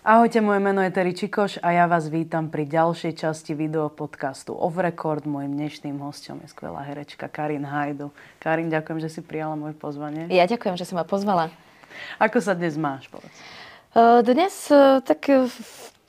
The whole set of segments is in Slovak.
Ahojte, moje meno je Terry Čikoš a ja vás vítam pri ďalšej časti video podcastu Off Record. Mojím dnešným hostom je skvelá herečka Karin Hajdu. Karin, ďakujem, že si prijala moje pozvanie. Ja ďakujem, že si ma pozvala. Ako sa dnes máš, povedz? Dnes tak v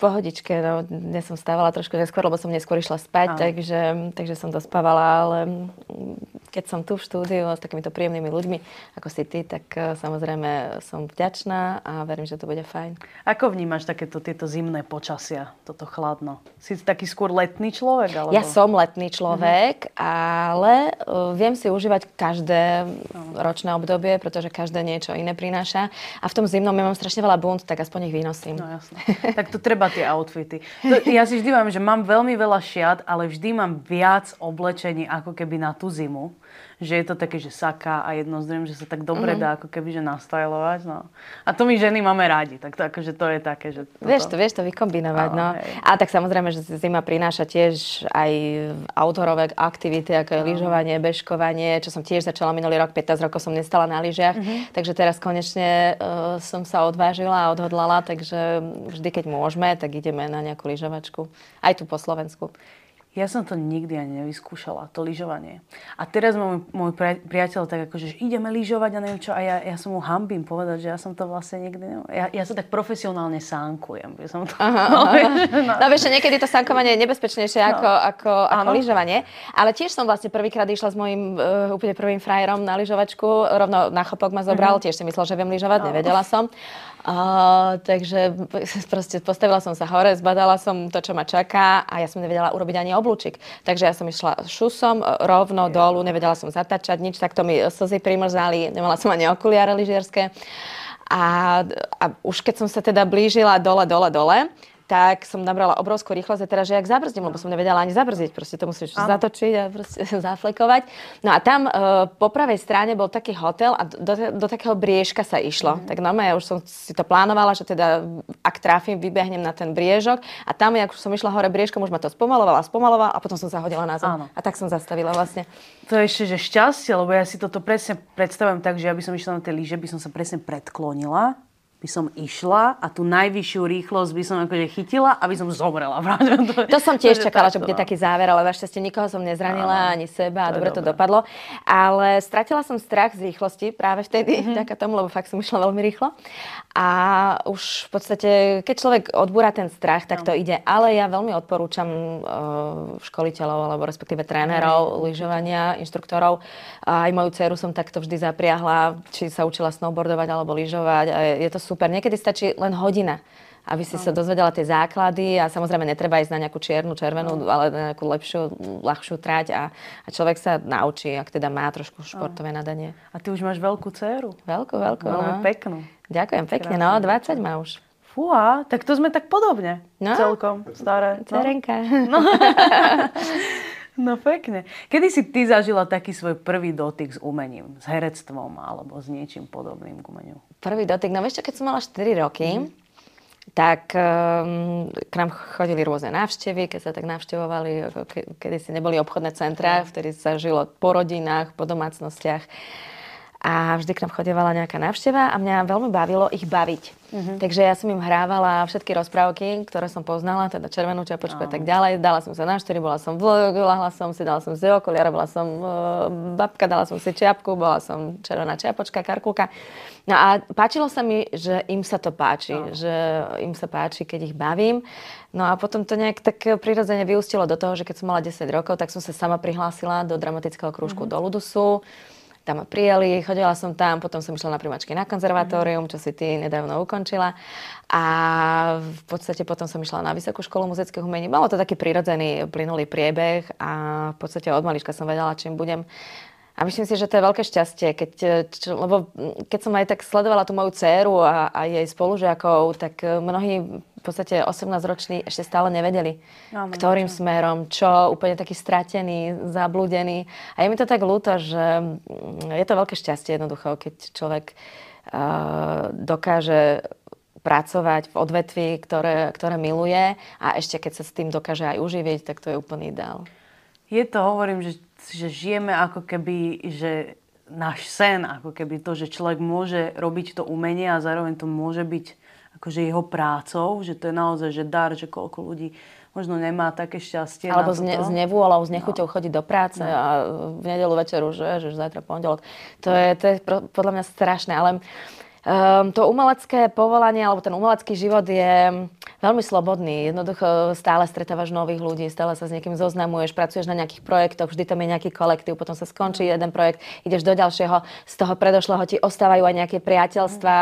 pohodičke, no, dnes som stávala trošku neskôr, lebo som neskôr išla spať, takže, takže som dospávala, ale mm, keď som tu v štúdiu s takýmito príjemnými ľuďmi, ako si ty, tak e, samozrejme som vďačná a verím, že to bude fajn. Ako vnímaš takéto tieto zimné počasia, toto chladno? Si taký skôr letný človek? Alebo... Ja som letný človek, mm-hmm. ale uh, viem si užívať každé ročné obdobie, pretože každé niečo iné prináša. A v tom zimnom ja mám strašne veľa bunt, tak aspoň ich vynosím. No jasne. tak to treba tie outfity. To, ja si vždy mám, že mám veľmi veľa šiat, ale vždy mám viac oblečení ako keby na tú zimu že je to také, že saká a jednozdriem, že sa tak dobre mm-hmm. dá ako keby, že nastajlovať. No. A to my ženy máme rádi, tak to, akože to je také, že... Toto... Vieš to, vieš to vykombinovať, no. A tak samozrejme, že zima prináša tiež aj outdoorové aktivity, ako je lyžovanie, bežkovanie, čo som tiež začala minulý rok, 15 rokov som nestala na lyžiach, mm-hmm. takže teraz konečne uh, som sa odvážila a odhodlala, takže vždy, keď môžeme, tak ideme na nejakú lyžovačku. Aj tu po Slovensku. Ja som to nikdy ani nevyskúšala, to lyžovanie. A teraz môj, môj priateľ tak akože, že ideme lyžovať a neviem čo. A ja, ja som mu hambím povedať, že ja som to vlastne nikdy... Ne... Ja, ja sa tak profesionálne sánkujem. Ja som to... Aha, aha. no, no vieš, niekedy to sánkovanie je nebezpečnejšie no. ako, ako, ako lyžovanie. Ale tiež som vlastne prvýkrát išla s mojím uh, úplne prvým frajerom na lyžovačku. Rovno na chopok ma zobral, uh-huh. tiež si myslel, že viem lyžovať, no. nevedela som. A, takže proste postavila som sa hore, zbadala som to, čo ma čaká a ja som nevedela urobiť ani oblúčik. Takže ja som išla šusom rovno je. dolu, nevedela som zatačať nič, tak to mi slzy primrzali, nemala som ani okuliare lyžierské. A, a už keď som sa teda blížila dole, dole, dole, tak som nabrala obrovskú rýchlosť a teraz, že jak zabrzdím, lebo som nevedela ani zabrzdiť, proste to musíš ano. zatočiť a proste zaflekovať. No a tam uh, po pravej strane bol taký hotel a do, do takého briežka sa išlo. Mm. Tak normálne ja už som si to plánovala, že teda ak trafím, vybehnem na ten briežok a tam, jak už som išla hore briežkom, už ma to spomalovala, spomalovala a potom som sa hodila na zem. A tak som zastavila vlastne. To je ešte, že šťastie, lebo ja si toto presne predstavujem tak, že ja by som išla na tie lyže, by som sa presne predklonila by som išla a tú najvyššiu rýchlosť by som akože chytila, aby som zomrela. To, to som tiež to, čakala, že bude taký záver, ale našťastie nikoho som nezranila, ani seba a dobre to dopadlo. Ale stratila som strach z rýchlosti práve vtedy, mm-hmm. taká tomu, lebo fakt som išla veľmi rýchlo. A už v podstate, keď človek odbúra ten strach, tak no. to ide. Ale ja veľmi odporúčam uh, školiteľov, alebo respektíve trénerov, mm. lyžovania, inštruktorov. A aj moju dceru som takto vždy zapriahla, či sa učila snowboardovať alebo lyžovať. Je to super. Niekedy stačí len hodina aby si no. sa dozvedela tie základy a samozrejme netreba ísť na nejakú čiernu, červenú, no. ale na nejakú lepšiu, ľahšiu trať a, a človek sa naučí, ak teda má trošku športové no. nadanie. A ty už máš veľkú dceru. Veľkú, veľkú, Veľmi no. peknú. Ďakujem pekne, no, 20 má už. Fúha, tak to sme tak podobne. No. Celkom staré. No. Cerenka. No. No pekne. Kedy si ty zažila taký svoj prvý dotyk s umením, s herectvom alebo s niečím podobným k umeniu? Prvý dotyk, no vieš čo, keď som mala 4 roky, mm. Tak um, k nám chodili rôzne návštevy, keď sa tak navštevovali, ke, kedy si neboli obchodné centrá, vtedy sa žilo po rodinách, po domácnostiach a vždy k nám chodievala nejaká návšteva a mňa veľmi bavilo ich baviť. Uh-huh. Takže ja som im hrávala všetky rozprávky, ktoré som poznala, teda Červenú čapočku a tak ďalej. Dala som sa na štyri, bola som vlk, lahla som si, dala som si okuliare, bola som uh, babka, dala som si čiapku, bola som červená čiapočka, karkulka. No a páčilo sa mi, že im sa to páči, uh-huh. že im sa páči, keď ich bavím. No a potom to nejak tak prirodzene vyústilo do toho, že keď som mala 10 rokov, tak som sa sama prihlásila do dramatického krúžku uh-huh. do Ludusu tam ma prijali, chodila som tam, potom som išla na primačky na konzervatórium, čo si ty nedávno ukončila. A v podstate potom som išla na Vysokú školu muzických umení. Malo to taký prirodzený, plynulý priebeh a v podstate od malička som vedela, čím budem. A myslím si, že to je veľké šťastie, keď, čo, lebo keď som aj tak sledovala tú moju dceru a, a jej spolužiakov, tak mnohí v podstate 18-roční ešte stále nevedeli, no, ktorým čo. smerom, čo, úplne taký stratený, zablúdený. A je mi to tak ľúto, že mm, je to veľké šťastie jednoducho, keď človek uh, dokáže pracovať v odvetvi, ktoré, ktoré miluje a ešte keď sa s tým dokáže aj uživiť, tak to je úplný ideál. Je to, hovorím, že že žijeme ako keby, že náš sen, ako keby to, že človek môže robiť to umenie a zároveň to môže byť akože jeho prácou, že to je naozaj že dar, že koľko ľudí možno nemá také šťastie. Alebo s, ne, s nevôľou, s nechuťou no. chodiť do práce no. a v nedelu večer už, že, že zajtra pondelok. To je, to je podľa mňa strašné, ale Um, to umelecké povolanie alebo ten umelecký život je veľmi slobodný. Jednoducho stále stretávaš nových ľudí, stále sa s niekým zoznamuješ, pracuješ na nejakých projektoch, vždy tam je nejaký kolektív, potom sa skončí jeden projekt, ideš do ďalšieho, z toho predošlého ti ostávajú aj nejaké priateľstva.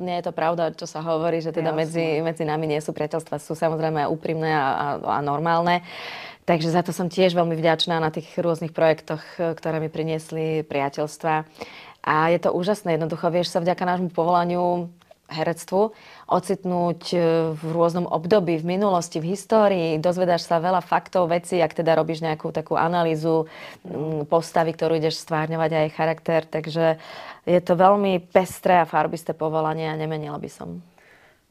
Nie je to pravda, čo sa hovorí, že teda medzi, medzi nami nie sú priateľstva, sú samozrejme úprimné a, a, a normálne. Takže za to som tiež veľmi vďačná na tých rôznych projektoch, ktoré mi priniesli priateľstva. A je to úžasné, jednoducho vieš sa vďaka nášmu povolaniu herectvu ocitnúť e, v rôznom období, v minulosti, v histórii. Dozvedáš sa veľa faktov, veci, ak teda robíš nejakú takú analýzu postavy, ktorú ideš stvárňovať aj charakter. Takže je to veľmi pestré a farbisté povolanie a nemenila by som.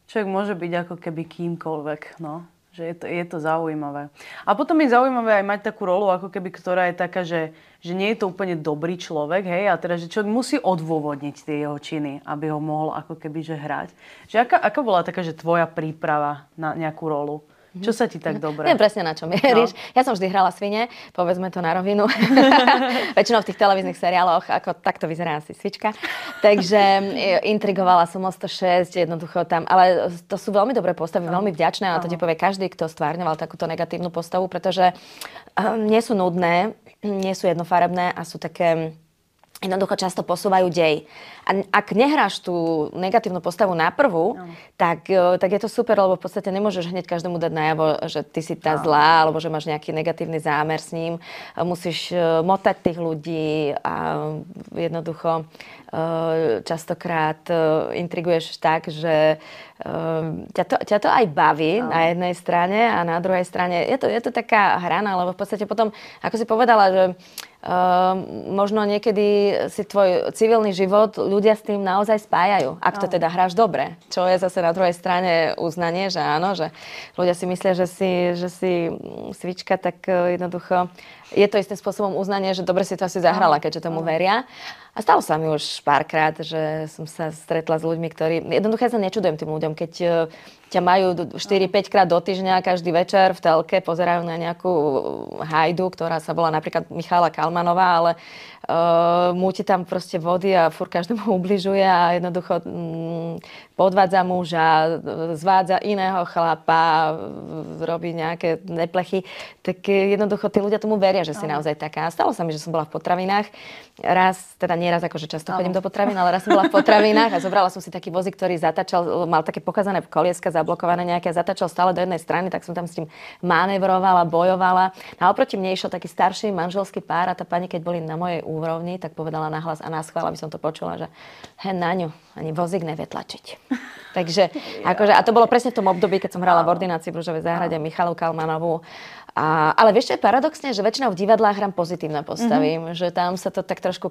Človek môže byť ako keby kýmkoľvek, no. Že je to, je to zaujímavé. A potom je zaujímavé aj mať takú rolu, ako keby, ktorá je taká, že, že nie je to úplne dobrý človek, hej, a teda, že človek musí odôvodniť tie jeho činy, aby ho mohol ako keby, že hrať. Že aká, aká bola taká, že tvoja príprava na nejakú rolu? Čo sa ti tak dobre? Viem presne, na čo mieríš. No. Ja som vždy hrala svine, povedzme to na rovinu. Väčšinou v tých televíznych seriáloch, ako takto vyzerá asi svička. Takže e, intrigovala som o 106, jednoducho tam. Ale to sú veľmi dobré postavy, no. veľmi vďačné a to ti povie každý, kto stvárňoval takúto negatívnu postavu, pretože um, nie sú nudné, nie sú jednofarebné a sú také jednoducho často posúvajú dej. A ak nehráš tú negatívnu postavu na prvú, no. tak, e, tak je to super, lebo v podstate nemôžeš hneď každému dať najavo, že ty si tá no. zlá, alebo že máš nejaký negatívny zámer s ním. Musíš e, motať tých ľudí a jednoducho e, častokrát intriguješ tak, že ťa to, ťa to aj baví no. na jednej strane a na druhej strane je to, je to taká hrana, lebo v podstate potom, ako si povedala, že Uh, možno niekedy si tvoj civilný život ľudia s tým naozaj spájajú, ak to teda hráš dobre. Čo je zase na druhej strane uznanie, že áno, že ľudia si myslia, že si, že si svička, tak uh, jednoducho je to istým spôsobom uznanie, že dobre si to asi zahrala, keďže tomu veria. A stalo sa mi už párkrát, že som sa stretla s ľuďmi, ktorí... Jednoducho ja sa nečudujem tým ľuďom, keď ťa majú 4-5 krát do týždňa každý večer v telke, pozerajú na nejakú hajdu, ktorá sa volá napríklad Michála Kalmanová, ale uh, múti tam proste vody a fur každému ubližuje a jednoducho um, podvádza muža, zvádza iného chlapa, robí nejaké neplechy, tak jednoducho tí ľudia tomu veria, že si naozaj taká. Stalo sa mi, že som bola v potravinách. Raz, teda nie raz, akože často chodím do potravín, ale raz som bola v potravinách a zobrala som si taký vozík, ktorý zatačal, mal také pokazané kolieska zablokované nejaké zatačal stále do jednej strany, tak som tam s tým manevrovala, bojovala. A oproti mne išiel taký starší manželský pár a tá pani, keď boli na mojej úrovni, tak povedala nahlas a nás chvála, aby som to počula, že hen na ňu, ani vozík nevie tlačiť. Takže, akože, a to bolo presne v tom období, keď som hrala v ordinácii v Ružovej záhrade Michalu Kalmanovú. A, ale vieš, čo je paradoxne, že väčšinou v divadlách hrám pozitívne postavy, mm-hmm. že tam sa to tak trošku...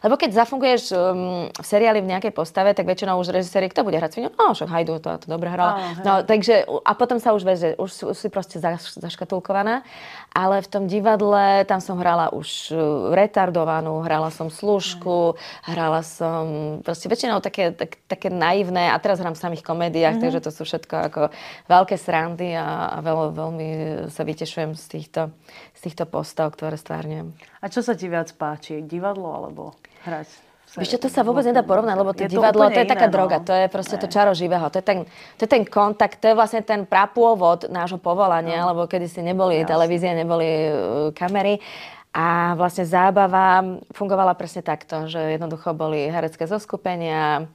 Lebo keď zafunguješ um, v seriáli v nejakej postave, tak väčšinou už režiséri, kto bude hrať svinu? No, však hajdu, to, to dobre hrala. No, takže, a potom sa už vieš, že už, už si proste zaš, zaškatulkovaná. Ale v tom divadle, tam som hrala už uh, retardovanú, hrala som služku, hrala som proste väčšinou také, tak, také naivné a teraz hrám v samých komédiách, mm-hmm. takže to sú všetko ako veľké srandy a, a veľ, veľmi sa vytešujem z týchto, z týchto postav, ktoré stvárňujem. A čo sa ti viac páči? Divadlo alebo hrať? Čo, to sa vôbec nedá porovnať, lebo to je divadlo, to je taká iné, droga, no. to je proste ne. to čaro živého, to je, ten, to je ten kontakt, to je vlastne ten prapôvod nášho povolania, no. lebo kedy si neboli Jasne. televízie, neboli uh, kamery a vlastne zábava fungovala presne takto, že jednoducho boli herecké zoskupenia,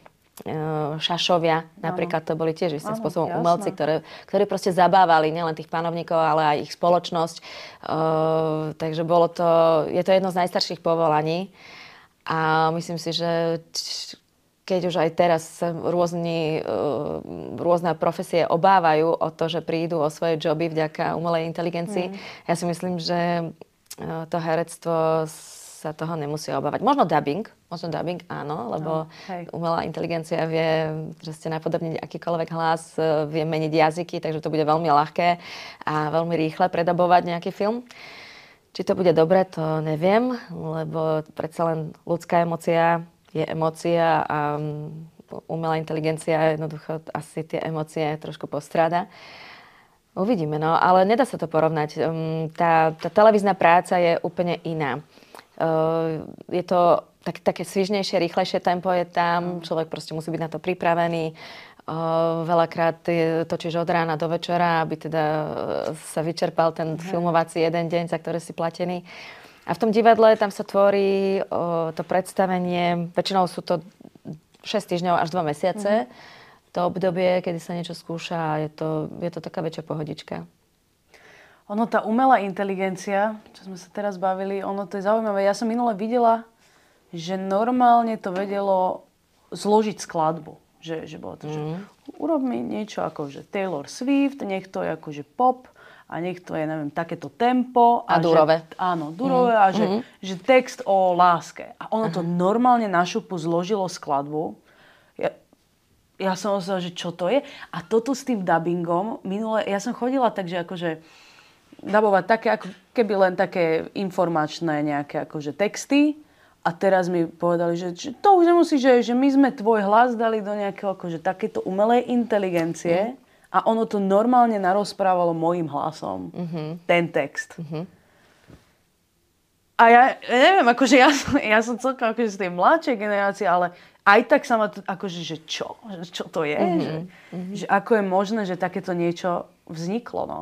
uh, šašovia, napríklad to boli tiež istým spôsobom jasné. umelci, ktoré, ktorí proste zabávali nielen tých panovníkov, ale aj ich spoločnosť. Uh, takže bolo to, je to jedno z najstarších povolaní. A myslím si, že keď už aj teraz rôzni, e, rôzne profesie obávajú o to, že prídu o svoje joby vďaka umelej inteligencii, mm. ja si myslím, že e, to herectvo sa toho nemusí obávať. Možno dubbing, možno dubbing áno, lebo no, umelá inteligencia vie ste napodobniť akýkoľvek hlas, e, vie meniť jazyky, takže to bude veľmi ľahké a veľmi rýchle predabovať nejaký film. Či to bude dobre, to neviem, lebo predsa len ľudská emocia je emocia a umelá inteligencia jednoducho asi tie emócie trošku postráda. Uvidíme, no, ale nedá sa to porovnať. Um, tá, tá televízna práca je úplne iná. Je to tak, také svižnejšie, rýchlejšie tempo je tam, človek proste musí byť na to pripravený. Veľakrát točíš od rána do večera, aby teda sa vyčerpal ten filmovací jeden deň, za ktorý si platený. A v tom divadle tam sa tvorí uh, to predstavenie, väčšinou sú to 6 týždňov až 2 mesiace. Mm-hmm. To obdobie, kedy sa niečo skúša a je to, je to taká väčšia pohodička. Ono, tá umelá inteligencia, čo sme sa teraz bavili, ono to je zaujímavé. Ja som minule videla, že normálne to vedelo zložiť skladbu. Že, že bolo to, mm. že mhm. urob mi niečo ako že Taylor Swift, nech to je akože pop a nech to je, neviem, takéto tempo. A, a durové. Že, áno, durové mm. a že, mm. že text o láske. A ono to normálne na šupu zložilo skladbu. Ja, ja som myslela, že čo to je. A toto s tým dubbingom, minule, ja som chodila tak, že akože dabovať také, ako keby len také informačné nejaké akože texty a teraz mi povedali, že, že to už nemusí, že, že my sme tvoj hlas dali do nejakého akože, takéto umelej inteligencie mm. a ono to normálne narozprávalo mojim hlasom. Mm-hmm. Ten text. Mm-hmm. A ja, ja neviem, akože ja, ja som celkom akože z tej mladšej generácie, ale aj tak sa ma to, akože, že čo? Čo to je? Mm-hmm. Že, mm-hmm. že ako je možné, že takéto niečo vzniklo, no?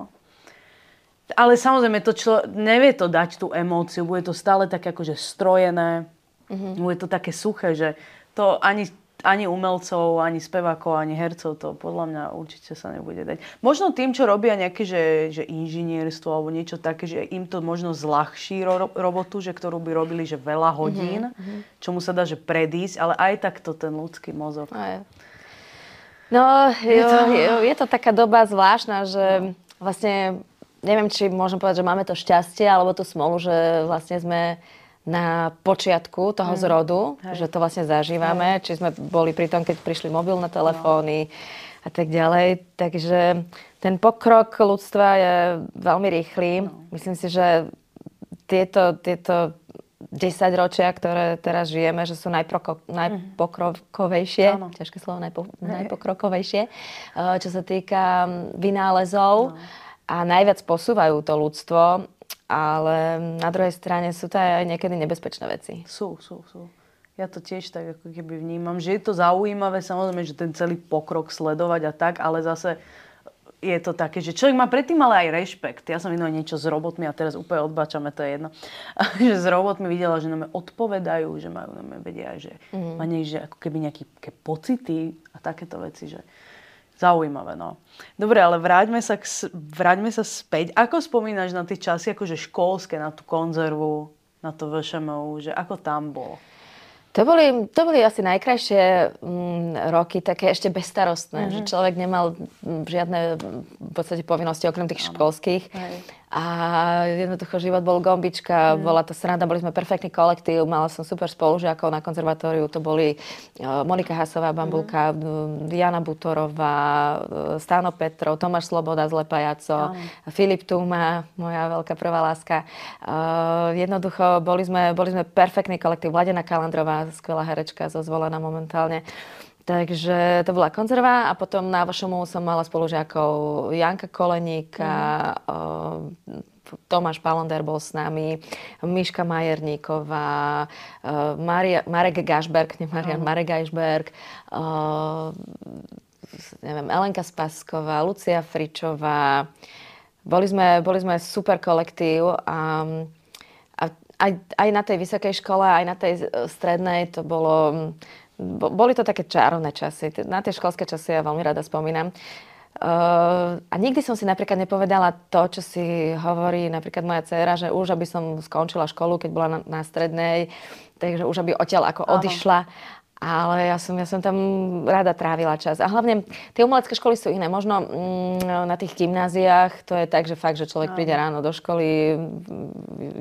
Ale samozrejme, to čo, nevie to dať tú emóciu, bude to stále také akože strojené, mm-hmm. bude to také suché, že to ani, ani umelcov, ani spevákov, ani hercov to podľa mňa určite sa nebude dať. Možno tým, čo robia nejaké, že, že inžinierstvo alebo niečo také, že im to možno zľahší ro- robotu, že ktorú by robili že veľa hodín, mm-hmm. čomu sa dá že predísť, ale aj takto ten ľudský mozog. Aj. No, je to... je to taká doba zvláštna, že no. vlastne neviem, či môžem povedať, že máme to šťastie alebo tú smolu, že vlastne sme na počiatku toho mm. zrodu, Hej. že to vlastne zažívame, Hej. či sme boli pri tom, keď prišli mobilné telefóny no. a tak ďalej. Takže ten pokrok ľudstva je veľmi rýchly. No. Myslím si, že tieto, tieto 10 ročia, ktoré teraz žijeme, že sú najproko, mhm. najpokrokovejšie, Áno. ťažké slovo, najpo, najpokrokovejšie, eh, čo sa týka mm, vynálezov. No a najviac posúvajú to ľudstvo, ale na druhej strane sú to aj niekedy nebezpečné veci. Sú, sú, sú. Ja to tiež tak ako keby vnímam, že je to zaujímavé, samozrejme, že ten celý pokrok sledovať a tak, ale zase je to také, že človek má predtým ale aj rešpekt. Ja som videla niečo s robotmi a teraz úplne odbačame, to je jedno. že s robotmi videla, že nám odpovedajú, že majú nám vedia, že mm. má nie, že ako keby nejaké pocity a takéto veci, že Zaujímavé, no. Dobre, ale vráťme sa, k, vráťme sa späť. Ako spomínaš na tie časy akože školské, na tú konzervu, na to VŠMU, že ako tam bolo? To boli, to boli asi najkrajšie mm, roky, také ešte bezstarostné, mm-hmm. že človek nemal mm, žiadne v podstate povinnosti okrem tých ano. školských. Hej. A jednoducho život bol gombička, mm. bola to sranda, boli sme perfektný kolektív, mala som super spolužiakov na konzervatóriu, to boli uh, Monika Hasová, Bambulka, mm. Jana Butorová, uh, Stáno Petrov, Tomáš Sloboda z Lepajaco, mm. Filip Tuma, moja veľká prvá láska. Uh, jednoducho boli sme, boli sme perfektný kolektív, Vladena Kalandrová, skvelá herečka, zozvolená momentálne. Takže to bola konzerva a potom na vašomu som mala spolužiakov Janka Koleníka, mm. Tomáš Palonder bol s nami, Miška Majerníková, Maria, Marek Gašberg, nie Marian, mm. Marek Gašberg, neviem, Elenka Spasková, Lucia Fričová. Boli sme, boli sme super kolektív a, a aj, aj na tej vysokej škole, aj na tej strednej to bolo boli to také čarovné časy. Na tie školské časy ja veľmi rada spomínam. Uh, a nikdy som si napríklad nepovedala to, čo si hovorí napríklad moja dcera, že už aby som skončila školu, keď bola na, na strednej, takže už aby odtiaľ ako odišla. Ale ja som, ja som tam rada trávila čas. A hlavne tie umelecké školy sú iné. Možno mm, na tých gymnáziách to je tak, že fakt, že človek príde ráno do školy,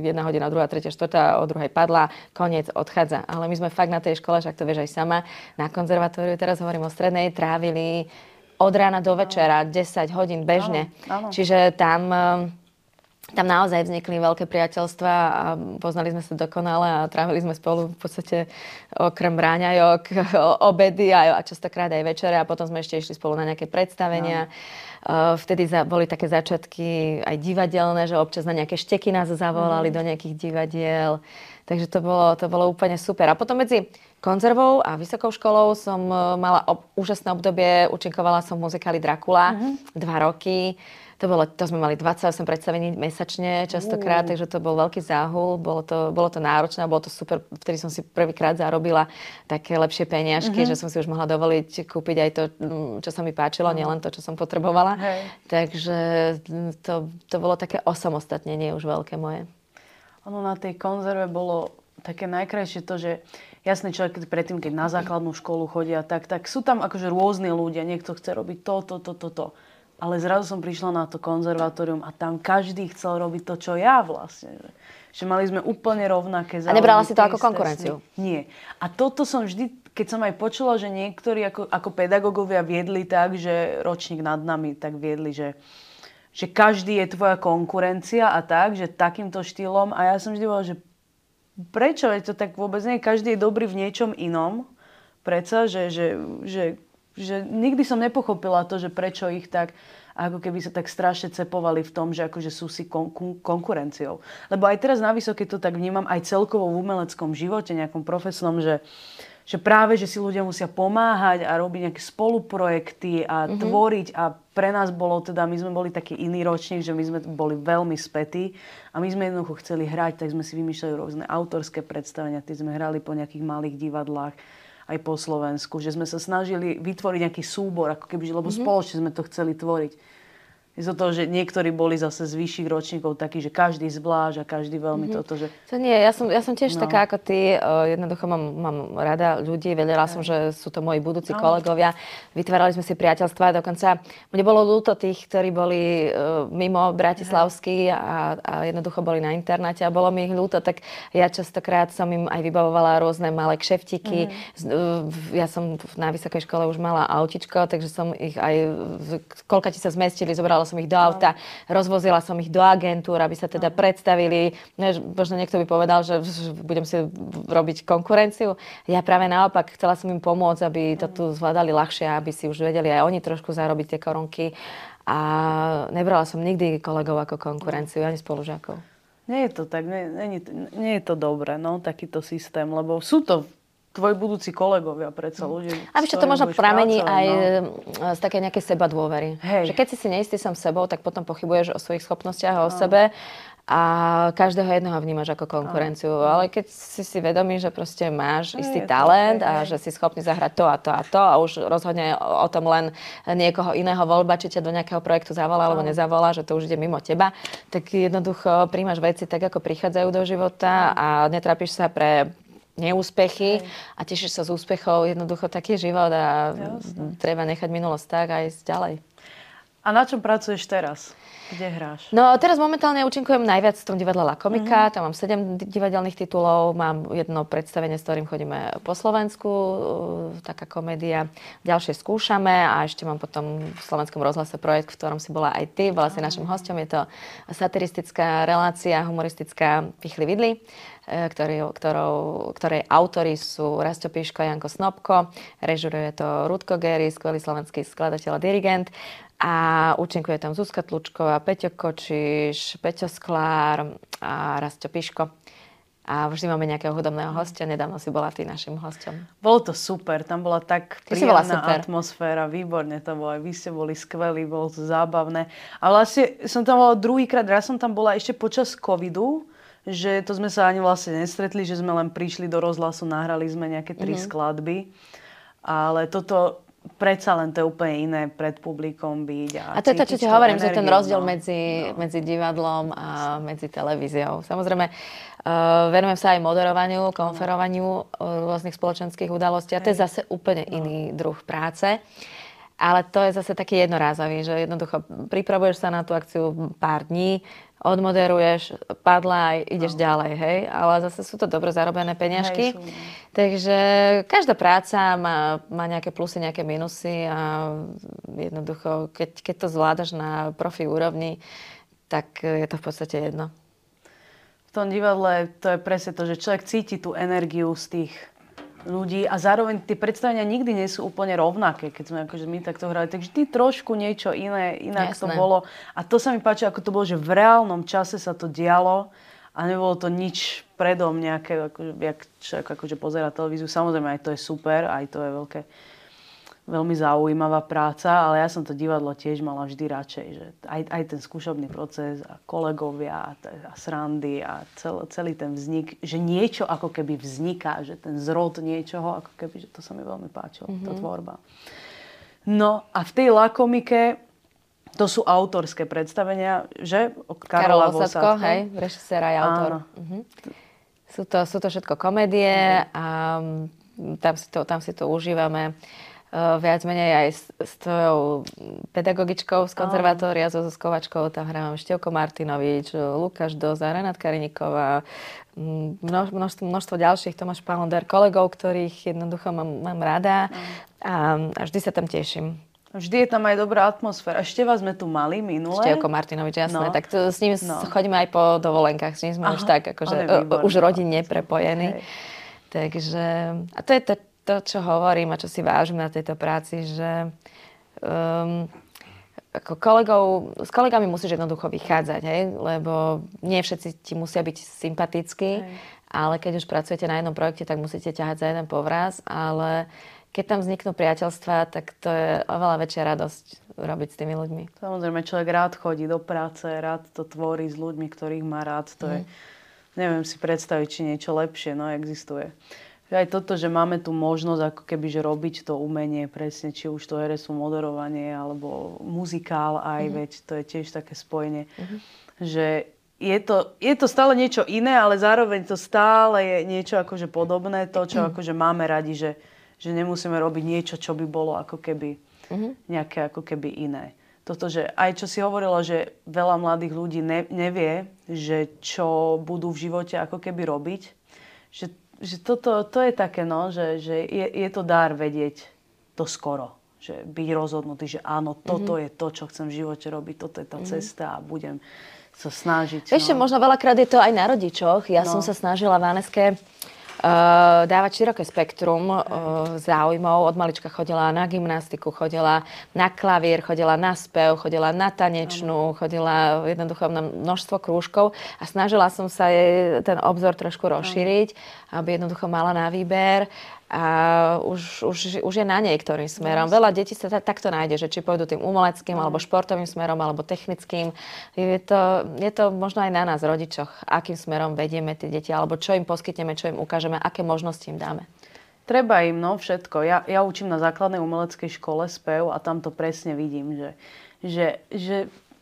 jedna hodina, druhá, tretia, štvrtá, o druhej padla, koniec, odchádza. Ale my sme fakt na tej škole, však to vieš aj sama, na konzervatóriu, teraz hovorím o strednej, trávili od rána do večera 10 hodín bežne. Áno, áno. Čiže tam tam naozaj vznikli veľké priateľstva a poznali sme sa dokonale a trávili sme spolu v podstate okrem ráňajok, obedy a, a častokrát aj večere a potom sme ešte išli spolu na nejaké predstavenia. No. Vtedy za, boli také začiatky aj divadelné, že občas na nejaké šteky nás zavolali mm. do nejakých divadiel. Takže to bolo, to bolo úplne super. A potom medzi konzervou a vysokou školou som e, mala ob, úžasné obdobie, účinkovala som v muzikáli Dracula mm-hmm. dva roky. To, bolo, to sme mali 28 predstavení mesačne častokrát, uh. takže to bol veľký záhul, bolo to, bolo to náročné, bolo to super, vtedy som si prvýkrát zarobila také lepšie peniažky, uh-huh. že som si už mohla dovoliť kúpiť aj to, mm, čo sa mi páčilo, uh-huh. nielen to, čo som potrebovala. Hey. Takže mm, to, to bolo také osamostatnenie už veľké moje. Ono na tej konzerve bolo také najkrajšie to, že jasný človek predtým, keď na základnú školu chodia, tak, tak sú tam akože rôzni ľudia. Niekto chce robiť to, to, to, to, to. Ale zrazu som prišla na to konzervatórium a tam každý chcel robiť to, čo ja vlastne. Že, mali sme úplne rovnaké záujmy. A nebrala si to ako konkurenciu? Nie. A toto som vždy, keď som aj počula, že niektorí ako, ako pedagógovia viedli tak, že ročník nad nami tak viedli, že, že každý je tvoja konkurencia a tak, že takýmto štýlom. A ja som vždy povedala, že prečo je to tak vôbec nie? Každý je dobrý v niečom inom. Predsa, že, že, že že nikdy som nepochopila to, že prečo ich tak ako keby sa tak strašne cepovali v tom, že akože sú si kon- konkurenciou. Lebo aj teraz na vysoké to tak vnímam aj celkovo v umeleckom živote, nejakom profesnom, že, že práve, že si ľudia musia pomáhať a robiť nejaké spoluprojekty a mm-hmm. tvoriť a pre nás bolo teda, my sme boli taký iný ročník, že my sme boli veľmi spätí a my sme jednoducho chceli hrať, tak sme si vymýšľali rôzne autorské predstavenia, tie sme hrali po nejakých malých divadlách aj po Slovensku, že sme sa snažili vytvoriť nejaký súbor, ako keby, lebo mm-hmm. spoločne sme to chceli tvoriť. Je to to, že niektorí boli zase z vyšších ročníkov takí, že každý zvlášť a každý veľmi mm-hmm. toto, že... To nie, ja som, ja som tiež no. taká ako ty, uh, jednoducho mám, mám rada ľudí, vedela som, že sú to moji budúci no. kolegovia, vytvárali sme si priateľstva, dokonca mne bolo ľúto tých, ktorí boli uh, mimo Bratislavský a, a jednoducho boli na internáte a bolo mi ich ľúto, tak ja častokrát som im aj vybavovala rôzne malé kšeftiky. Mm-hmm. Uh, ja som na vysokej škole už mala autičko, takže som ich aj, koľka ti sa zmestili, zobrala som ich do auta, rozvozila som ich do agentúr, aby sa teda predstavili. Možno niekto by povedal, že budem si robiť konkurenciu. Ja práve naopak chcela som im pomôcť, aby to tu zvládali ľahšie, aby si už vedeli aj oni trošku zarobiť tie korunky. A nebrala som nikdy kolegov ako konkurenciu, ani spolužiakov. Nie je to tak, nie, nie, nie je to dobré, no, takýto systém, lebo sú to tvoji budúci kolegovia, predsa mm. ľudí. A čo to možno pramení aj no. E, z také nejakej seba dôvery. Hej. Že keď si si neistý sám sebou, tak potom pochybuješ o svojich schopnostiach a o no. sebe a každého jedného vnímaš ako konkurenciu. No. Ale keď si si vedomý, že proste máš no, istý talent a že si schopný zahrať to a to a to a už rozhodne o tom len niekoho iného voľba, či ťa do nejakého projektu zavolá alebo nezavolá, že to už ide mimo teba, tak jednoducho príjmaš veci tak, ako prichádzajú do života a netrápiš sa pre neúspechy a tešíš sa z úspechov. Jednoducho taký život a treba nechať minulosť tak a ísť ďalej. A na čom pracuješ teraz? Kde hráš? No teraz momentálne účinkujem najviac v tom divadle La Komika. Mm-hmm. Tam mám 7 divadelných titulov, mám jedno predstavenie, s ktorým chodíme po Slovensku, uh, taká komédia. Ďalšie skúšame a ešte mám potom v slovenskom rozhlase projekt, v ktorom si bola aj ty, bola si našim hostom. Je to satiristická relácia, humoristická Pichli Vidli E, ktorý, ktorou, ktorej autory sú Rasto Piško a Janko Snobko. Režuruje to Rudko Gery, skvelý slovenský skladateľ a dirigent. A účinkuje tam Zuzka Tlučková, Peťo Kočiš, Peťo Sklár a Rasto Piško. A vždy máme nejakého hudobného hostia. Nedávno si bola ty našim hostom. Bolo to super. Tam bola tak príjemná atmosféra. Výborne to bolo. Vy ste boli skvelí, bolo to zábavné. A vlastne som tam bola druhýkrát. Raz som tam bola ešte počas covidu že to sme sa ani vlastne nestretli, že sme len prišli do rozhlasu, nahrali sme nejaké tri mm-hmm. skladby. Ale toto predsa len to je úplne iné pred publikom byť. A, a to je to, čo ti hovorím, energiu, že ten rozdiel no. medzi, no. medzi divadlom a medzi televíziou. Samozrejme, uh, venujem sa aj moderovaniu, konferovaniu rôznych spoločenských udalostí a to je zase úplne no. iný druh práce. Ale to je zase taký jednorázový, že jednoducho pripravuješ sa na tú akciu pár dní, odmoderuješ, padla aj ideš no. ďalej, hej. Ale zase sú to dobre zarobené peňažky. Hej, sú, no. Takže každá práca má, má nejaké plusy, nejaké minusy a jednoducho, keď, keď to zvládaš na profi úrovni, tak je to v podstate jedno. V tom divadle to je presne to, že človek cíti tú energiu z tých ľudí a zároveň tie predstavenia nikdy nie sú úplne rovnaké, keď sme akože my takto hrali. Takže vždy trošku niečo iné, inak Jasné. to bolo. A to sa mi páči, ako to bolo, že v reálnom čase sa to dialo a nebolo to nič predom nejaké, akože, jak človek akože pozera televíziu. Samozrejme, aj to je super, aj to je veľké veľmi zaujímavá práca, ale ja som to divadlo tiež mala vždy radšej. Že aj, aj ten skúšobný proces a kolegovia a, a srandy a cel, celý ten vznik, že niečo ako keby vzniká, že ten zrod niečoho, ako keby, že to sa mi veľmi páčilo, mm-hmm. tá mhm. tvorba. No a v tej lakomike to sú autorské predstavenia, že? Karola Karol Vosadko, hej, režisér aj autor. Mhm. Sú, to, sú to všetko komédie mm. a tam si to, tam si to užívame. Eh, viac menej aj s, s tvojou pedagogičkou z konzervatória, so Skovačkou, tam hrávam Števko Martinovič, Lukáš Doza, Renát Kariníková, mm, množ, množstvo, množstvo ďalších, Tomáš Palonder, kolegov, ktorých jednoducho mám, mám rada a, a vždy sa tam teším. Vždy je tam aj dobrá atmosféra. Ešte vás sme tu mali minule. Števko Martinovič, jasné. No. Tak to, s ním no. chodíme aj po dovolenkách. S ním sme Aha, už tak, akože už rodinne prepojení. Hej. Takže, a to je to, to, čo hovorím a čo si vážim na tejto práci, že um, ako kolegov, s kolegami musíš jednoducho vychádzať, hej? lebo nie všetci ti musia byť sympatickí, hej. ale keď už pracujete na jednom projekte, tak musíte ťahať za jeden povraz, ale keď tam vzniknú priateľstva, tak to je oveľa väčšia radosť robiť s tými ľuďmi. Samozrejme, človek rád chodí do práce, rád to tvorí s ľuďmi, ktorých má rád. To mm. je, mhm. neviem si predstaviť, či niečo lepšie no, existuje aj toto, že máme tu možnosť ako keby, že robiť to umenie presne, či už to RSU moderovanie alebo muzikál aj, mm-hmm. veď to je tiež také spojenie, mm-hmm. že je to, je to stále niečo iné, ale zároveň to stále je niečo akože podobné, to, čo mm-hmm. akože máme radi, že, že nemusíme robiť niečo, čo by bolo ako keby mm-hmm. nejaké ako keby iné. Toto, že aj čo si hovorila, že veľa mladých ľudí ne, nevie, že čo budú v živote ako keby robiť, že že toto, to je také, no, že, že je, je to dar vedieť to skoro. Že byť rozhodnutý, že áno, toto mm-hmm. je to, čo chcem v živote robiť, toto je tá mm-hmm. cesta a budem sa snažiť. Ešte no. možno veľakrát je to aj na rodičoch. Ja no. som sa snažila Vaneske Uh, dávať široké spektrum záujmov. Od malička chodila na gymnastiku, chodila na klavír, chodila na spev, chodila na tanečnú, chodila jednoducho na množstvo krúžkov a snažila som sa jej ten obzor trošku rozšíriť, aby jednoducho mala na výber a už, už, už je na nej, ktorým smerom. Veľa detí sa takto nájde, že či pôjdu tým umeleckým, alebo športovým smerom, alebo technickým. Je to, je to možno aj na nás, rodičoch, akým smerom vedieme tie deti, alebo čo im poskytneme, čo im ukážeme, aké možnosti im dáme. Treba im, no, všetko. Ja, ja učím na základnej umeleckej škole spev a tam to presne vidím, že, že, že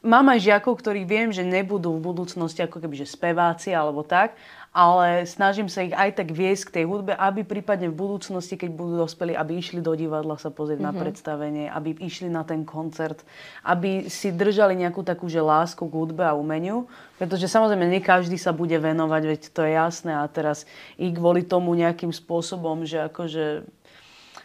mám aj žiakov, ktorí viem, že nebudú v budúcnosti ako keby že speváci alebo tak, ale snažím sa ich aj tak viesť k tej hudbe, aby prípadne v budúcnosti, keď budú dospeli, aby išli do divadla sa pozrieť mm-hmm. na mhm. predstavenie, aby išli na ten koncert, aby si držali nejakú takú že lásku k hudbe a umeniu, pretože samozrejme nie každý sa bude venovať, veď to je jasné a teraz i kvôli tomu nejakým spôsobom, že akože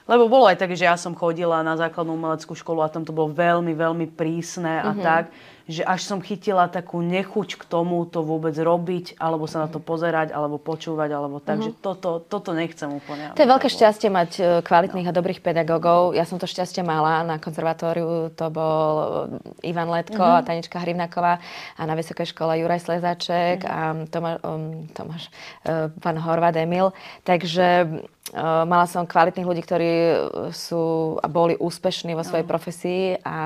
lebo bolo aj tak, že ja som chodila na základnú umeleckú školu a tam to bolo veľmi, veľmi prísne a mm-hmm. tak že až som chytila takú nechuť k tomu to vôbec robiť, alebo sa na to pozerať, alebo počúvať, alebo tak, uh-huh. že toto, toto nechcem úplne. To je veľké šťastie mať e, kvalitných no. a dobrých pedagógov. Ja som to šťastie mala na konzervatóriu, to bol e, Ivan Letko uh-huh. a Tanička Hrivnaková a na Vysokej škole Juraj Slezaček uh-huh. a Tomáš, um, Tomáš uh, pán Horváth Emil. Takže mala som kvalitných ľudí, ktorí sú a boli úspešní vo svojej no. profesii a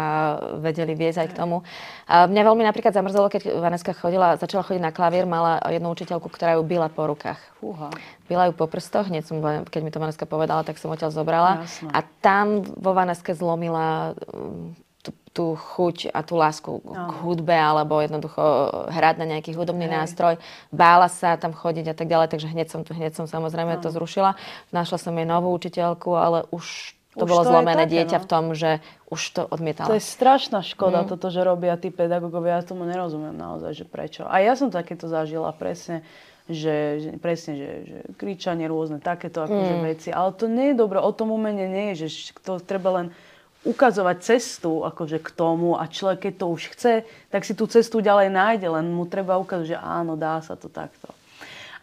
vedeli viesť aj k tomu. A mňa veľmi napríklad zamrzelo, keď Vaneska chodila, začala chodiť na klavír, mala jednu učiteľku, ktorá ju byla po rukách. Fúha. Byla ju po prstoch, hneď som, keď mi to Vaneska povedala, tak som odtiaľ zobrala. Jasne. A tam vo Vaneske zlomila tú, chuť a tú lásku no. k hudbe alebo jednoducho hrať na nejaký hudobný Hej. nástroj. Bála sa tam chodiť a tak ďalej, takže hneď som, hneď som samozrejme no. to zrušila. Našla som jej novú učiteľku, ale už to už bolo to zlomené také, dieťa no. v tom, že už to odmietala. To je strašná škoda, mm. toto, že robia tí pedagógovia. Ja tomu nerozumiem naozaj, že prečo. A ja som takéto zažila presne, že, že presne, že, že kričanie rôzne, takéto akože mm. veci. Ale to nie je dobré. O tom umenie nie je, že to treba len ukazovať cestu akože k tomu a človek, keď to už chce, tak si tú cestu ďalej nájde, len mu treba ukázať, že áno, dá sa to takto.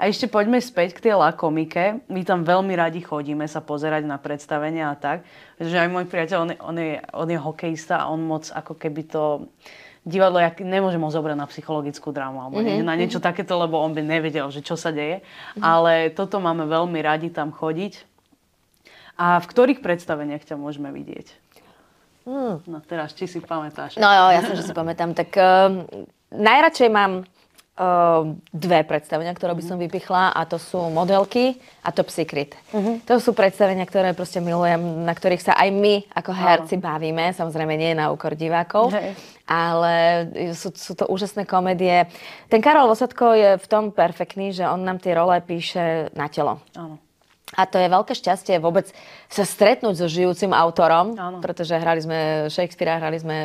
A ešte poďme späť k tej lakomike. My tam veľmi radi chodíme sa pozerať na predstavenia a tak. Pretože aj môj priateľ, on je, on je, on je hokejista a on moc ako keby to divadlo, jak nemôžem ho zobrať na psychologickú drámu alebo mm-hmm. na niečo takéto, lebo on by nevedel, že čo sa deje. Mm-hmm. Ale toto máme veľmi radi tam chodiť. A v ktorých predstaveniach ťa môžeme vidieť? Mm. No teraz, či si pamätáš? No jo, jasne, že si pamätám. Tak uh, najradšej mám uh, dve predstavenia, ktoré by som mhm. vypichla a to sú modelky a to Secret. Uh-huh. To sú predstavenia, ktoré proste milujem, na ktorých sa aj my ako herci uh-huh. bavíme. Samozrejme nie na úkor divákov. Hey. Ale sú, sú to úžasné komédie. Ten Karol Vosadko je v tom perfektný, že on nám tie role píše na telo. Uh-huh. A to je veľké šťastie vôbec sa stretnúť so žijúcim autorom, Áno. pretože hrali sme Shakespearea, hrali sme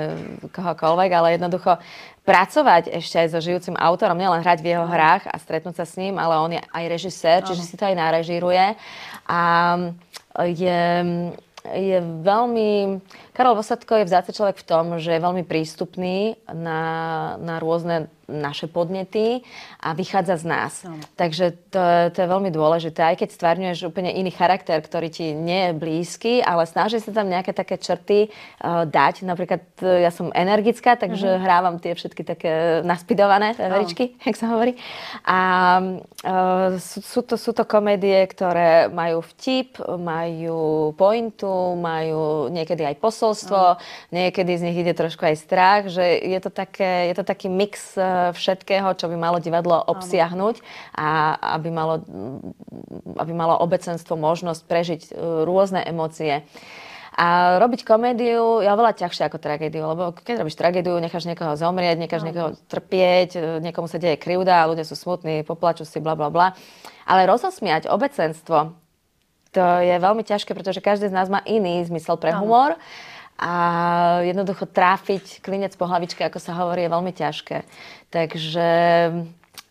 kohokoľvek, ale jednoducho pracovať ešte aj so žijúcim autorom, nielen hrať v jeho hrách a stretnúť sa s ním, ale on je aj režisér, Áno. čiže si to aj narežíruje. A je, je veľmi... Karol Vosadko je vzácný človek v tom, že je veľmi prístupný na, na rôzne naše podnety a vychádza z nás. No. Takže to, to je veľmi dôležité. Aj keď stvárňuješ úplne iný charakter, ktorý ti nie je blízky, ale snaží sa tam nejaké také črty uh, dať. Napríklad uh, ja som energická, takže mm-hmm. hrávam tie všetky také naspidované veveričky, no. jak sa hovorí. A uh, sú, sú, to, sú to komédie, ktoré majú vtip, majú pointu, majú niekedy aj posolstvo, no. niekedy z nich ide trošku aj strach, že je to, také, je to taký mix uh, všetkého, čo by malo divadlo obsiahnuť a aby malo, aby malo obecenstvo možnosť prežiť e, rôzne emócie. A robiť komédiu je oveľa ťažšie ako tragédiu, lebo keď robíš tragédiu, necháš niekoho zomrieť, necháš no. niekoho trpieť, e, niekomu sa deje krivda, ľudia sú smutní, poplačú si, bla bla bla. Ale rozosmiať obecenstvo, to je veľmi ťažké, pretože každý z nás má iný zmysel pre humor. No a jednoducho tráfiť klinec po hlavičke, ako sa hovorí, je veľmi ťažké. Takže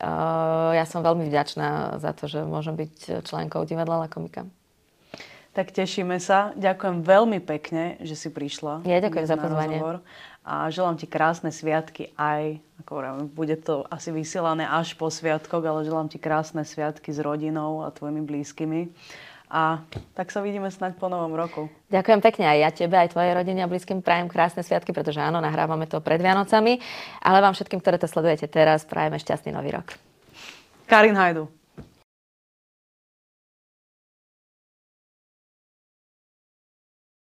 uh, ja som veľmi vďačná za to, že môžem byť členkou divadla La Komika. Tak tešíme sa. Ďakujem veľmi pekne, že si prišla. Ja ďakujem za pozvanie. A želám ti krásne sviatky aj, ako hovorím, bude to asi vysielané až po sviatkoch, ale želám ti krásne sviatky s rodinou a tvojimi blízkymi. A tak sa vidíme snáď po novom roku. Ďakujem pekne aj ja tebe, aj tvojej rodine a blízkym prajem krásne sviatky, pretože áno, nahrávame to pred Vianocami, ale vám všetkým, ktoré to sledujete teraz, prajeme šťastný nový rok. Karin Hajdu.